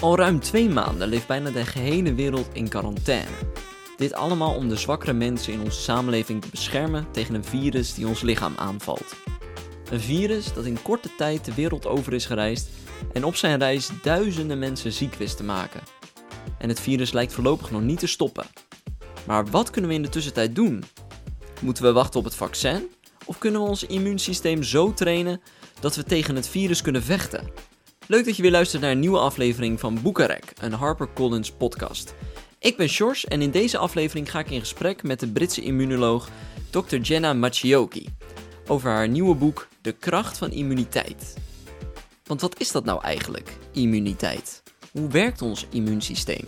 Al ruim twee maanden leeft bijna de gehele wereld in quarantaine. Dit allemaal om de zwakkere mensen in onze samenleving te beschermen tegen een virus die ons lichaam aanvalt. Een virus dat in korte tijd de wereld over is gereisd en op zijn reis duizenden mensen ziek wist te maken. En het virus lijkt voorlopig nog niet te stoppen. Maar wat kunnen we in de tussentijd doen? Moeten we wachten op het vaccin? Of kunnen we ons immuunsysteem zo trainen dat we tegen het virus kunnen vechten? Leuk dat je weer luistert naar een nieuwe aflevering van Boekarek, een HarperCollins podcast. Ik ben Sjors en in deze aflevering ga ik in gesprek met de Britse immunoloog Dr. Jenna Machioki over haar nieuwe boek De kracht van immuniteit. Want wat is dat nou eigenlijk, immuniteit? Hoe werkt ons immuunsysteem?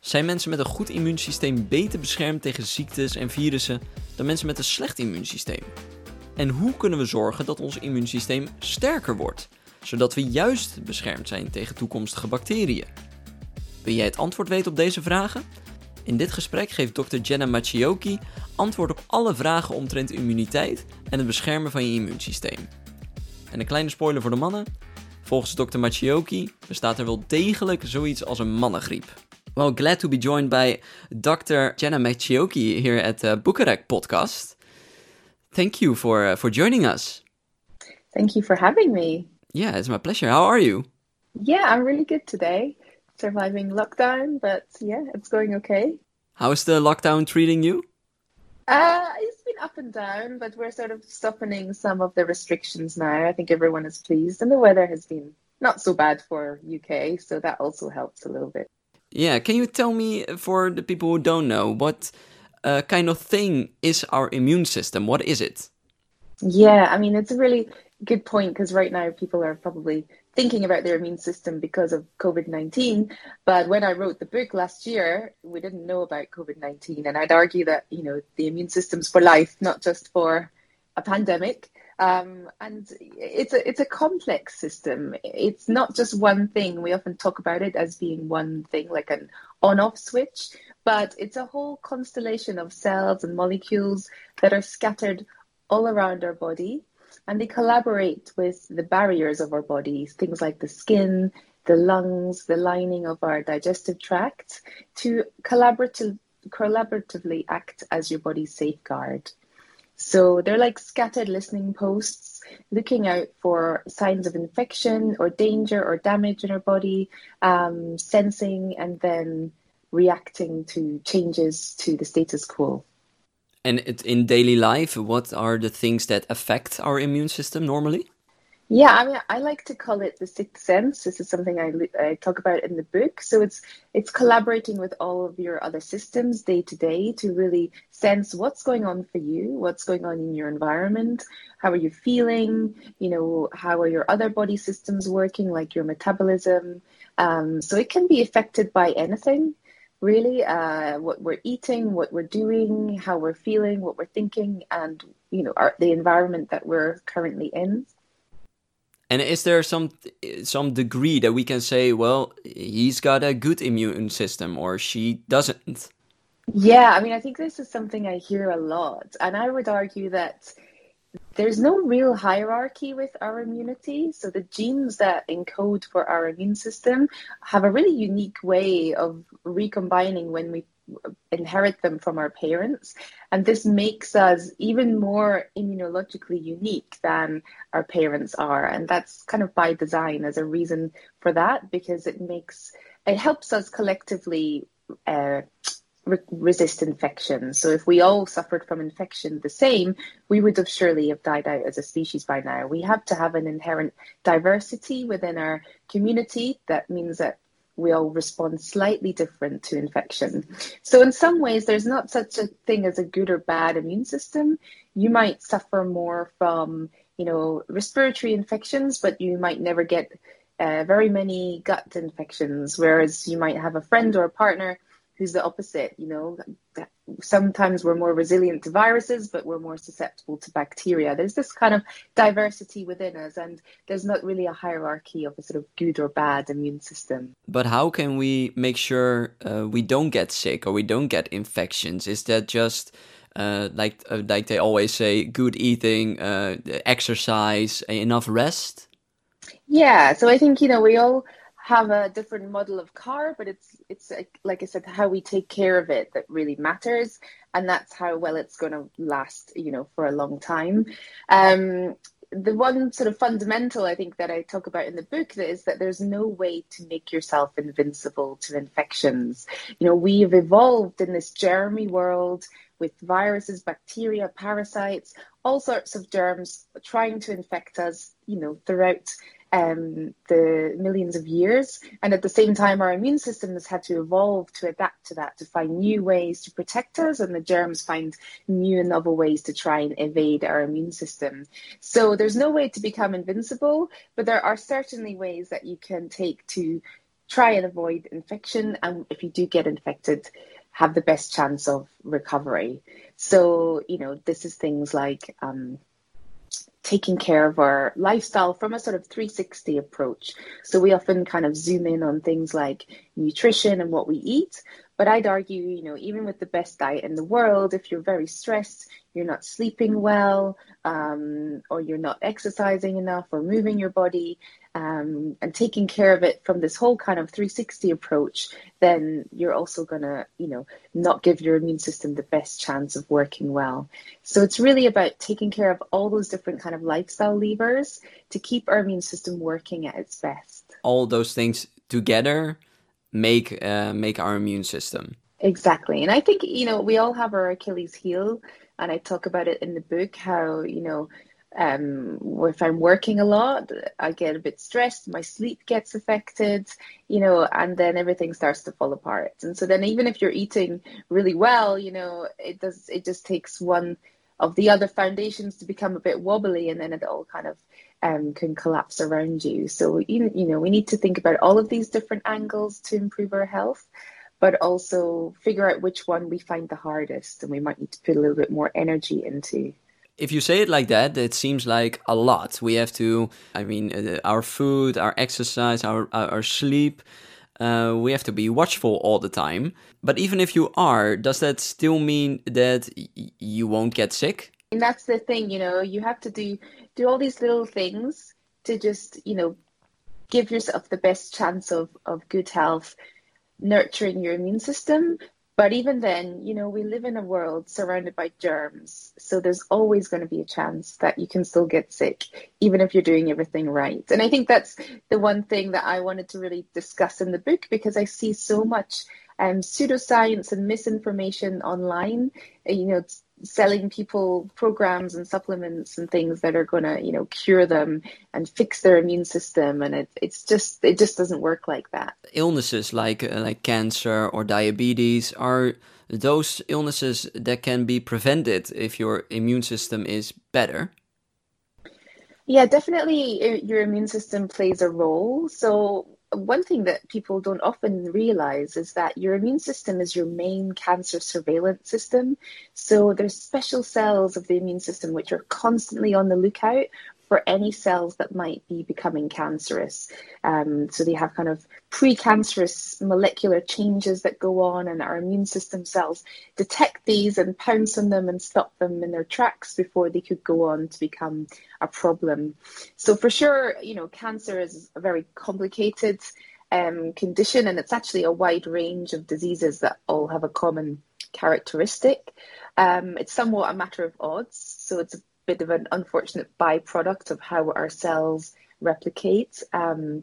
Zijn mensen met een goed immuunsysteem beter beschermd tegen ziektes en virussen dan mensen met een slecht immuunsysteem? En hoe kunnen we zorgen dat ons immuunsysteem sterker wordt, zodat we juist beschermd zijn tegen toekomstige bacteriën? Wil jij het antwoord weten op deze vragen? In dit gesprek geeft Dr. Jenna Machioki antwoord op alle vragen omtrent immuniteit en het beschermen van je immuunsysteem. En een kleine spoiler voor de mannen. Volgens Dr. Machioki bestaat er wel degelijk zoiets als een mannengriep. Well, glad to be joined by Dr. Jenna Machioki here at the Bukarek podcast. Thank you for for joining us. Thank you for having me. Yeah, it's my pleasure. How are you? Yeah, I'm really good today. Surviving lockdown, but yeah, it's going okay. How is the lockdown treating you? Uh, it's been up and down, but we're sort of softening some of the restrictions now. I think everyone is pleased, and the weather has been not so bad for UK, so that also helps a little bit. Yeah, can you tell me, for the people who don't know, what uh, kind of thing is our immune system? What is it? Yeah, I mean, it's a really good point because right now people are probably thinking about their immune system because of COVID 19. But when I wrote the book last year, we didn't know about COVID 19. And I'd argue that, you know, the immune system's for life, not just for a pandemic. Um, and it's a it's a complex system. It's not just one thing. We often talk about it as being one thing, like an on-off switch, but it's a whole constellation of cells and molecules that are scattered all around our body, and they collaborate with the barriers of our bodies, things like the skin, the lungs, the lining of our digestive tract, to collaborative, collaboratively act as your body's safeguard. So they're like scattered listening posts, looking out for signs of infection or danger or damage in our body, um, sensing and then reacting to changes to the status quo. And it, in daily life, what are the things that affect our immune system normally? Yeah, I mean, I like to call it the sixth sense. This is something I, I talk about in the book. So it's it's collaborating with all of your other systems day to day to really sense what's going on for you, what's going on in your environment, how are you feeling, you know, how are your other body systems working, like your metabolism. Um, so it can be affected by anything, really, uh, what we're eating, what we're doing, how we're feeling, what we're thinking, and you know, our, the environment that we're currently in. And is there some some degree that we can say, well, he's got a good immune system or she doesn't? Yeah, I mean, I think this is something I hear a lot, and I would argue that there's no real hierarchy with our immunity. So the genes that encode for our immune system have a really unique way of recombining when we inherit them from our parents. And this makes us even more immunologically unique than our parents are. And that's kind of by design as a reason for that, because it makes, it helps us collectively uh, re- resist infection. So if we all suffered from infection the same, we would have surely have died out as a species by now. We have to have an inherent diversity within our community. That means that we all respond slightly different to infection. So, in some ways, there's not such a thing as a good or bad immune system. You might suffer more from, you know, respiratory infections, but you might never get uh, very many gut infections, whereas you might have a friend or a partner who's the opposite. You know, sometimes we're more resilient to viruses, but we're more susceptible to bacteria. There's this kind of diversity within us, and there's not really a hierarchy of a sort of good or bad immune system. But how can we make sure uh, we don't get sick or we don't get infections? Is that just uh, like uh, like they always say, good eating, uh, exercise, enough rest? Yeah, so I think you know we all have a different model of car, but it's it's like I said, how we take care of it that really matters, and that's how well it's going to last, you know, for a long time. Um, the one sort of fundamental I think that I talk about in the book is that there's no way to make yourself invincible to infections. You know, we have evolved in this germy world with viruses, bacteria, parasites, all sorts of germs trying to infect us, you know, throughout um, the millions of years. And at the same time, our immune system has had to evolve to adapt to that, to find new ways to protect us, and the germs find new and novel ways to try and evade our immune system. So there's no way to become invincible, but there are certainly ways that you can take to try and avoid infection. And if you do get infected, have the best chance of recovery. So, you know, this is things like um, taking care of our lifestyle from a sort of 360 approach. So we often kind of zoom in on things like nutrition and what we eat. But I'd argue, you know, even with the best diet in the world, if you're very stressed, you're not sleeping well, um, or you're not exercising enough or moving your body, um, and taking care of it from this whole kind of 360 approach, then you're also going to, you know, not give your immune system the best chance of working well. So it's really about taking care of all those different kind of lifestyle levers to keep our immune system working at its best. All those things together make uh, make our immune system. Exactly. And I think, you know, we all have our Achilles heel and I talk about it in the book how, you know, um, if I'm working a lot, I get a bit stressed, my sleep gets affected, you know, and then everything starts to fall apart. And so then even if you're eating really well, you know, it does it just takes one of the other foundations to become a bit wobbly and then it all kind of um, can collapse around you. So you, you know, we need to think about all of these different angles to improve our health but also figure out which one we find the hardest and we might need to put a little bit more energy into if you say it like that, it seems like a lot. We have to, I mean, uh, our food, our exercise, our our, sleep. Uh, we have to be watchful all the time. But even if you are, does that still mean that you won't get sick? And that's the thing, you know, you have to do do all these little things to just, you know, give yourself the best chance of of good health, nurturing your immune system, but even then, you know, we live in a world surrounded by germs. So there's always going to be a chance that you can still get sick, even if you're doing everything right. And I think that's the one thing that I wanted to really discuss in the book because I see so much um, pseudoscience and misinformation online. You know, selling people programs and supplements and things that are going to you know cure them and fix their immune system and it, it's just it just doesn't work like that illnesses like uh, like cancer or diabetes are those illnesses that can be prevented if your immune system is better yeah definitely uh, your immune system plays a role so one thing that people don't often realize is that your immune system is your main cancer surveillance system. So there's special cells of the immune system which are constantly on the lookout for any cells that might be becoming cancerous. Um, so they have kind of precancerous molecular changes that go on, and our immune system cells detect these and pounce on them and stop them in their tracks before they could go on to become a problem. So for sure, you know, cancer is a very complicated um, condition, and it's actually a wide range of diseases that all have a common characteristic. Um, it's somewhat a matter of odds, so it's bit of an unfortunate byproduct of how our cells replicate. Um,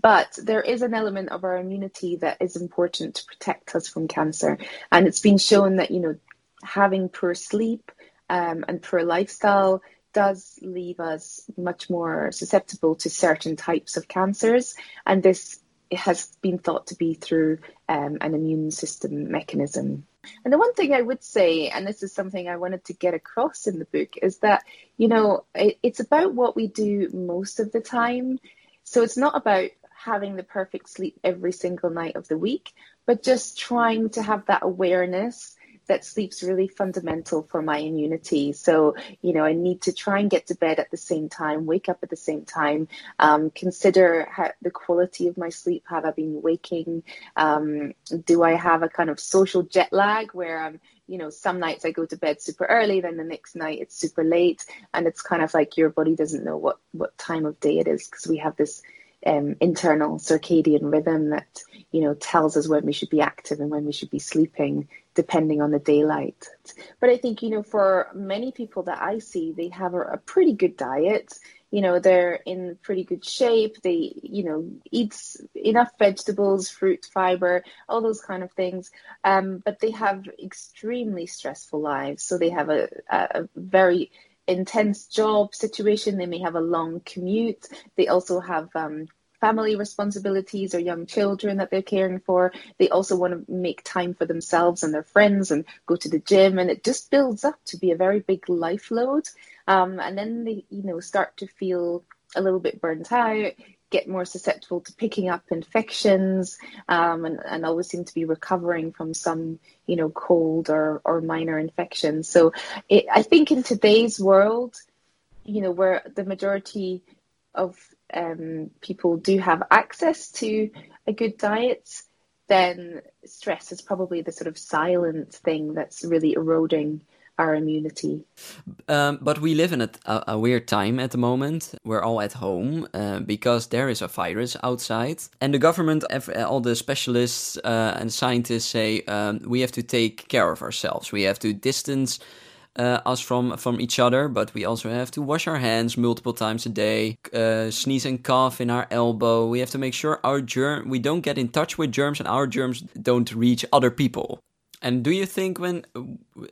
but there is an element of our immunity that is important to protect us from cancer. And it's been shown that, you know, having poor sleep um, and poor lifestyle does leave us much more susceptible to certain types of cancers. And this has been thought to be through um, an immune system mechanism. And the one thing I would say, and this is something I wanted to get across in the book, is that, you know, it, it's about what we do most of the time. So it's not about having the perfect sleep every single night of the week, but just trying to have that awareness that sleep's really fundamental for my immunity. So, you know, I need to try and get to bed at the same time, wake up at the same time, um, consider how, the quality of my sleep. Have I been waking? Um, do I have a kind of social jet lag where I'm, you know, some nights I go to bed super early, then the next night it's super late, and it's kind of like your body doesn't know what what time of day it is because we have this um, internal circadian rhythm that you know tells us when we should be active and when we should be sleeping depending on the daylight. But i think you know for many people that i see they have a, a pretty good diet. You know they're in pretty good shape. They you know eat enough vegetables fruit fiber all those kind of things. Um, but they have extremely stressful lives. So they have a, a very intense job situation. They may have a long commute. They also have um, family responsibilities or young children that they're caring for. They also want to make time for themselves and their friends and go to the gym. And it just builds up to be a very big life load. Um, and then they, you know, start to feel a little bit burnt out get more susceptible to picking up infections um, and, and always seem to be recovering from some, you know, cold or, or minor infections. So it, I think in today's world, you know, where the majority of um, people do have access to a good diet, then stress is probably the sort of silent thing that's really eroding our immunity. Um, but we live in a, a, weird time at the moment. We're all at home uh, because there is a virus outside. And the government, all the specialists uh, and scientists say um, we have to take care of ourselves. We have to distance uh, us from, from each other, but we also have to wash our hands multiple times a day, uh, sneeze and cough in our elbow. We have to make sure our germ we don't get in touch with germs and our germs don't reach other people. And do you think when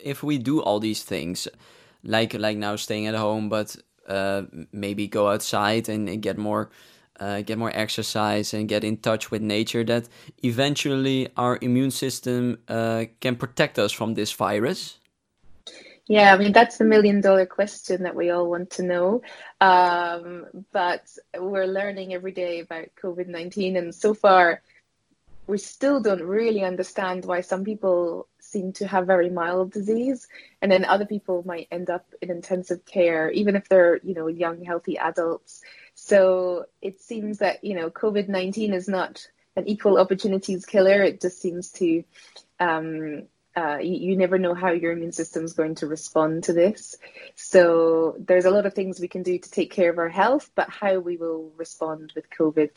if we do all these things, like like now staying at home, but uh, maybe go outside and, get more uh, get more exercise and get in touch with nature, that eventually our immune system uh, can protect us from this virus? Yeah, I mean that's the million dollar question that we all want to know. Um, but we're learning every day about COVID nineteen, and so far we still don't really understand why some people seem to have very mild disease and then other people might end up in intensive care even if they're you know young healthy adults so it seems that you know covid-19 is not an equal opportunities killer it just seems to um, uh, you, you, never know how your immune system is going to respond to this. So there's a lot of things we can do to take care of our health, but how we will respond with COVID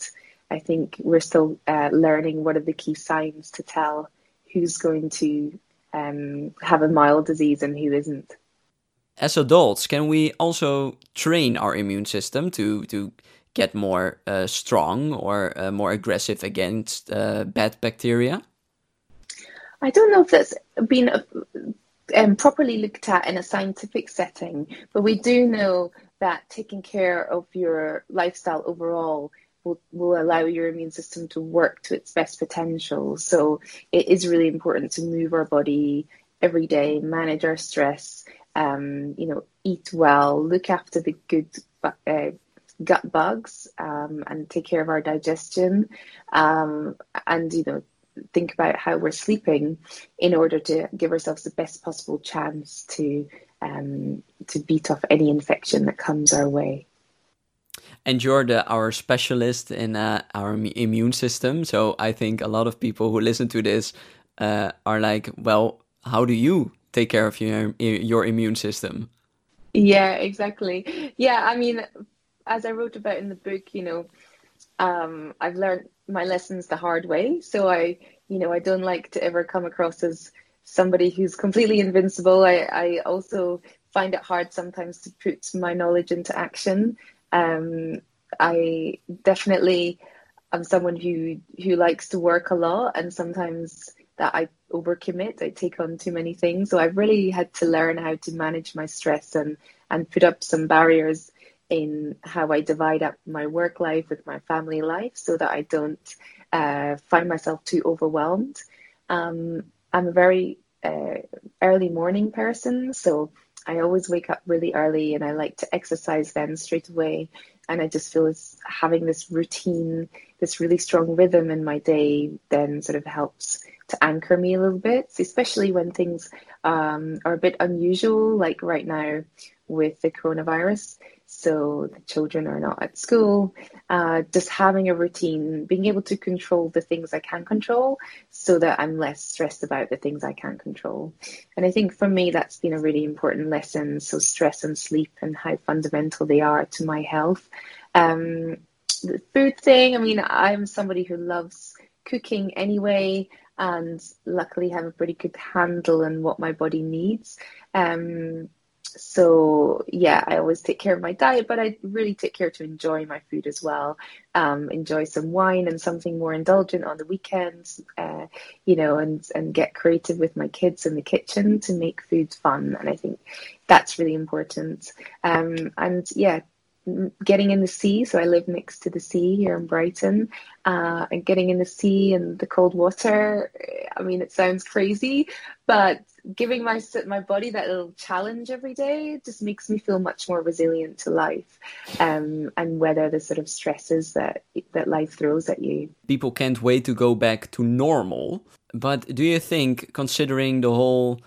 I think we're still uh, learning what are the key signs to tell who's going to um, have a mild disease and who isn't. As adults, can we also train our immune system to to get more uh, strong or uh, more aggressive against uh, bad bacteria? I don't know if that's been uh, um, properly looked at in a scientific setting, but we do know that taking care of your lifestyle overall will, will allow your immune system to work to its best potential. So it is really important to move our body every day, manage our stress, um, you know, eat well, look after the good uh, gut bugs, um, and take care of our digestion, um, and you know, think about how we're sleeping in order to give ourselves the best possible chance to um, to beat off any infection that comes our way and you're the our specialist in uh, our immune system. So I think a lot of people who listen to this uh, are like, well, how do you take care of your your immune system? Yeah, exactly. Yeah, I mean, as I wrote about in the book, you know, um, I've learned my lessons the hard way. So I, you know, I don't like to ever come across as somebody who's completely invincible. I, I also find it hard sometimes to put my knowledge into action. Um, I definitely am someone who who likes to work a lot, and sometimes that I overcommit. I take on too many things, so I've really had to learn how to manage my stress and and put up some barriers in how I divide up my work life with my family life, so that I don't uh, find myself too overwhelmed. Um, I'm a very uh, early morning person, so I always wake up really early and I like to exercise then straight away. And I just feel as having this routine, this really strong rhythm in my day, then sort of helps to anchor me a little bit, especially when things um, are a bit unusual, like right now with the coronavirus so the children are not at school. Uh, just having a routine, being able to control the things I can control so that I'm less stressed about the things I can't control. And I think for me, that's been a really important lesson. So stress and sleep and how fundamental they are to my health. Um, the food thing, I mean, I'm somebody who loves cooking anyway, and luckily have a pretty good handle on what my body needs. Um, so yeah, I always take care of my diet, but I really take care to enjoy my food as well. Um, enjoy some wine and something more indulgent on the weekends, uh, you know, and and get creative with my kids in the kitchen to make food fun. And I think that's really important. Um, and yeah, getting in the sea. So I live next to the sea here in Brighton, uh, and getting in the sea and the cold water. I mean, it sounds crazy, but giving my my body that little challenge every day just makes me feel much more resilient to life, um, and weather the sort of stresses that that life throws at you. People can't wait to go back to normal. But do you think, considering the whole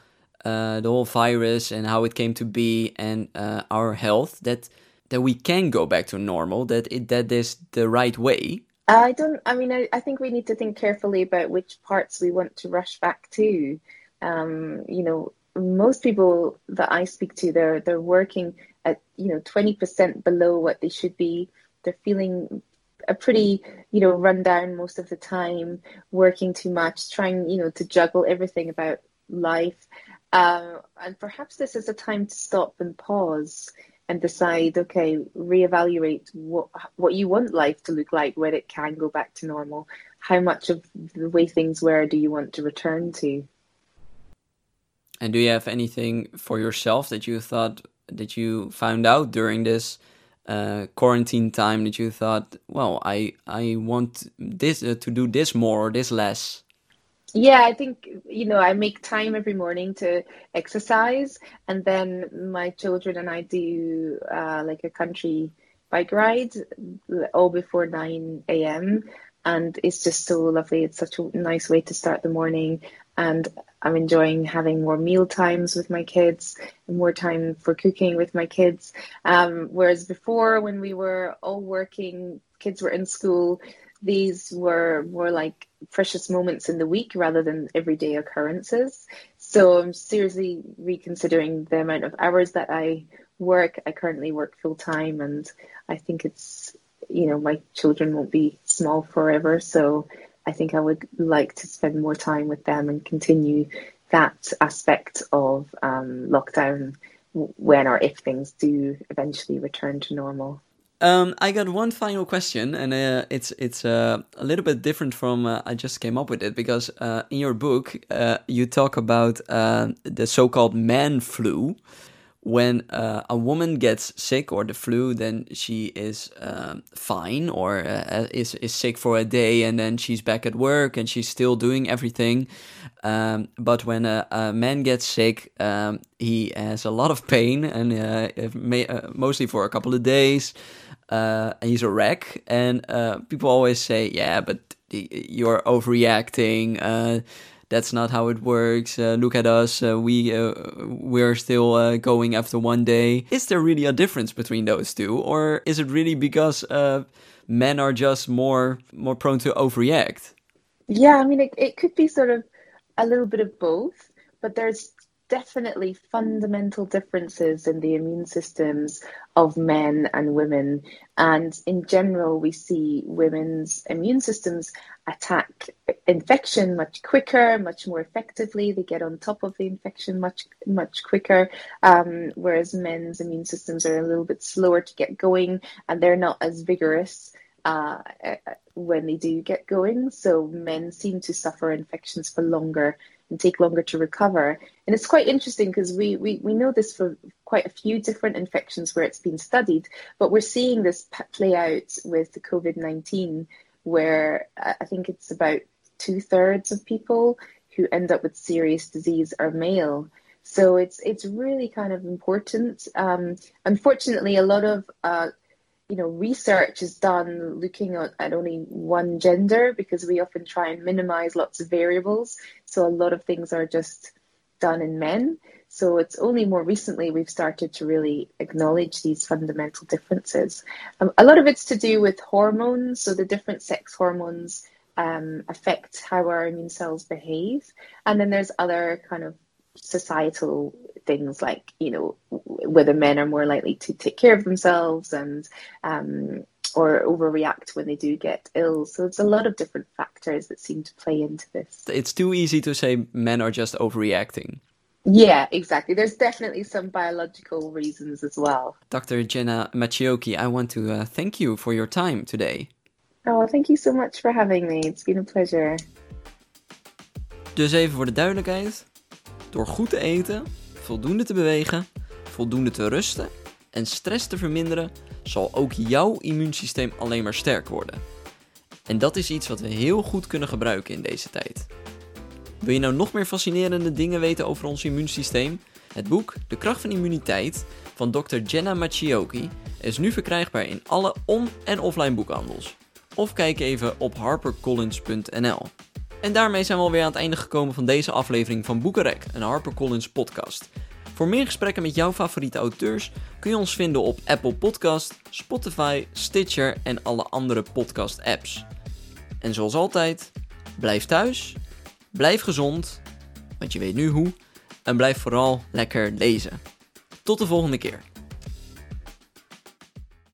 uh, the whole virus and how it came to be and uh, our health, that that we can go back to normal, that it that is the right way? I don't. I mean, I, I think we need to think carefully about which parts we want to rush back to. Um, you know, most people that I speak to, they're they're working at you know twenty percent below what they should be. They're feeling a pretty you know run down most of the time, working too much, trying you know to juggle everything about life. Uh, and perhaps this is a time to stop and pause and decide, okay, reevaluate what what you want life to look like when it can go back to normal. How much of the way things were do you want to return to? And do you have anything for yourself that you thought that you found out during this uh, quarantine time that you thought, well, I I want this uh, to do this more or this less? Yeah, I think, you know, I make time every morning to exercise, and then my children and I do uh, like a country bike ride all before 9 a.m. And it's just so lovely. It's such a nice way to start the morning. And I'm enjoying having more meal times with my kids and more time for cooking with my kids. Um, whereas before, when we were all working, kids were in school, these were more like precious moments in the week rather than everyday occurrences. So I'm seriously reconsidering the amount of hours that I work. I currently work full time, and I think it's, you know, my children won't be small forever. So I think I would like to spend more time with them and continue that aspect of um, lockdown when or if things do eventually return to normal. Um, I got one final question, and uh, it's it's uh, a little bit different from uh, I just came up with it because uh, in your book uh, you talk about uh, the so-called man flu. When a woman gets sick or the flu, then she is fine or is is sick for a day, and then she's back at work and she's still doing everything. Um, but when a, a, man gets sick, um, he has a lot of pain, and may, mostly for a couple of days uh, he's a wreck, and uh, people always say, "Yeah, but you're overreacting. Uh, that's not how it works. Uh, look at us. Uh, we uh, we're still going after one day." Is there really a difference between those two, or is it really because men are just more more prone to overreact? Yeah, I mean, it, it could be sort of a little bit of both, but there's definitely fundamental differences in the immune systems of men and women. And in general, we see women's immune systems attack infection much quicker, much more effectively. They get on top of the infection much, much quicker. Um, whereas men's immune systems are a little bit slower to get going and they're not as vigorous. Uh, when they do get going. So men seem to suffer infections for longer and take longer to recover. And it's quite interesting because we, we, we know this for quite a few different infections where it's been studied, but we're seeing this play out with the COVID 19, where I think it's about two thirds of people who end up with serious disease are male. So it's it's really kind of important. Um, unfortunately, a lot of uh, you know, research is done looking at, at only one gender because we often try and minimize lots of variables. So a lot of things are just done in men. So it's only more recently we've started to really acknowledge these fundamental differences. Um, a lot of it's to do with hormones. So the different sex hormones um, affect how our immune cells behave. And then there's other kind of societal things like you know whether men are more likely to take care of themselves and um, or overreact when they do get ill. So it's a lot of different factors that seem to play into this. It's too easy to say men are just overreacting. Yeah, exactly. There's definitely some biological reasons as well. Dr. Jenna Macciochi, I want to uh, thank you for your time today. Oh, thank you so much for having me. It's been a pleasure. Dus even voor de duidelijkheid. Door goed te eten, voldoende te bewegen, voldoende te rusten en stress te verminderen, zal ook jouw immuunsysteem alleen maar sterker worden. En dat is iets wat we heel goed kunnen gebruiken in deze tijd. Wil je nou nog meer fascinerende dingen weten over ons immuunsysteem? Het boek De kracht van immuniteit van Dr. Jenna Machioki is nu verkrijgbaar in alle on- en offline boekhandels. Of kijk even op harpercollins.nl. En daarmee zijn we alweer aan het einde gekomen van deze aflevering van Boekenrek, een HarperCollins podcast. Voor meer gesprekken met jouw favoriete auteurs kun je ons vinden op Apple Podcast, Spotify, Stitcher en alle andere podcast apps. En zoals altijd, blijf thuis, blijf gezond, want je weet nu hoe, en blijf vooral lekker lezen. Tot de volgende keer.